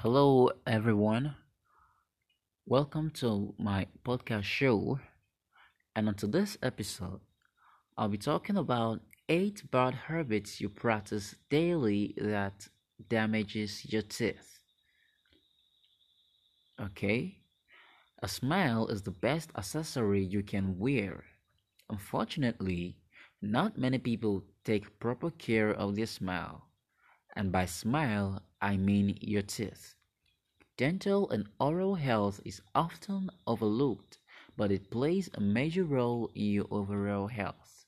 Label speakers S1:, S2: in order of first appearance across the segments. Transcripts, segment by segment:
S1: Hello, everyone. Welcome to my podcast show. And on today's episode, I'll be talking about eight bad habits you practice daily that damages your teeth. Okay? A smile is the best accessory you can wear. Unfortunately, not many people take proper care of their smile. And by smile, I mean your teeth. Dental and oral health is often overlooked, but it plays a major role in your overall health.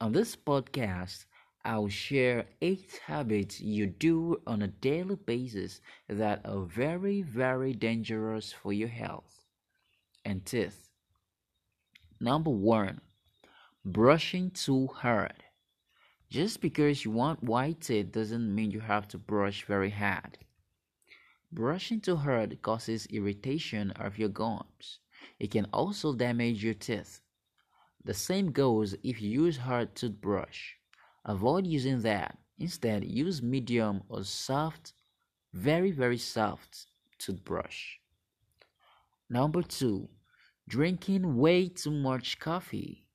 S1: On this podcast, I'll share eight habits you do on a daily basis that are very, very dangerous for your health and teeth. Number one, brushing too hard. Just because you want white teeth doesn't mean you have to brush very hard. Brushing too hard causes irritation of your gums. It can also damage your teeth. The same goes if you use hard toothbrush. Avoid using that. Instead, use medium or soft, very very soft toothbrush. Number 2. Drinking way too much coffee.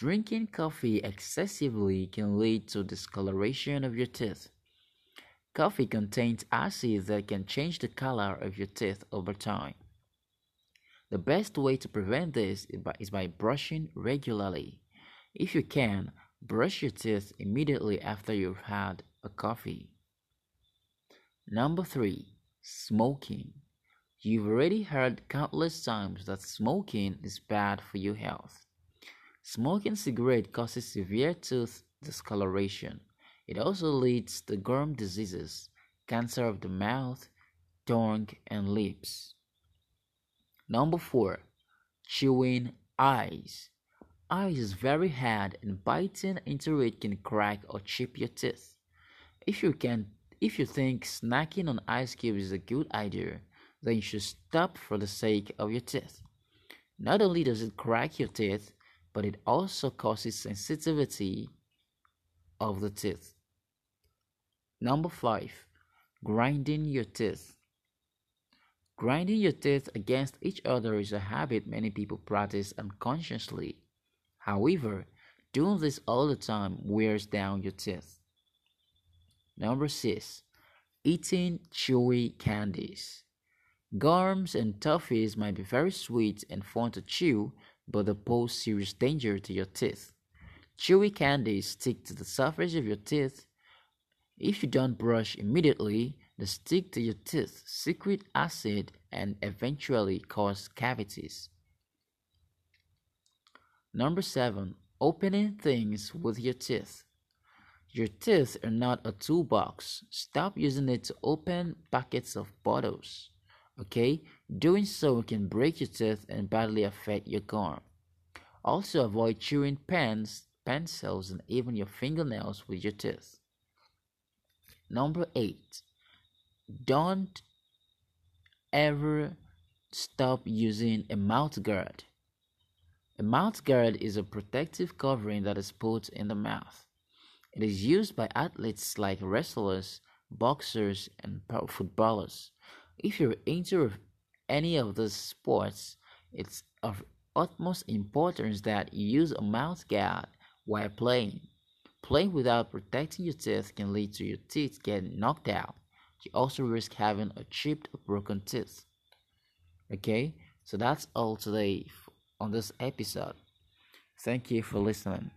S1: Drinking coffee excessively can lead to discoloration of your teeth. Coffee contains acids that can change the color of your teeth over time. The best way to prevent this is by brushing regularly. If you can, brush your teeth immediately after you've had a coffee. Number 3. Smoking. You've already heard countless times that smoking is bad for your health. Smoking cigarette causes severe tooth discoloration. It also leads to gum diseases, cancer of the mouth, tongue, and lips. Number 4. Chewing ice. Ice is very hard and biting into it can crack or chip your teeth. If you can if you think snacking on ice cubes is a good idea, then you should stop for the sake of your teeth. Not only does it crack your teeth, but it also causes sensitivity of the teeth. Number 5. Grinding your teeth. Grinding your teeth against each other is a habit many people practice unconsciously. However, doing this all the time wears down your teeth. Number 6. Eating chewy candies. Gums and toffees might be very sweet and fun to chew, but they pose serious danger to your teeth. Chewy candies stick to the surface of your teeth. If you don't brush immediately, they stick to your teeth, secrete acid, and eventually cause cavities. Number 7. Opening things with your teeth. Your teeth are not a toolbox. Stop using it to open packets of bottles. Okay? Doing so can break your teeth and badly affect your gum. Also, avoid chewing pens, pencils, and even your fingernails with your teeth. Number 8. Don't ever stop using a mouth guard. A mouth guard is a protective covering that is put in the mouth. It is used by athletes like wrestlers, boxers, and footballers. If you're into any of those sports, it's of utmost importance that you use a mouth guard while playing. Playing without protecting your teeth can lead to your teeth getting knocked out. You also risk having a chipped or broken tooth. Okay, so that's all today on this episode. Thank you for listening.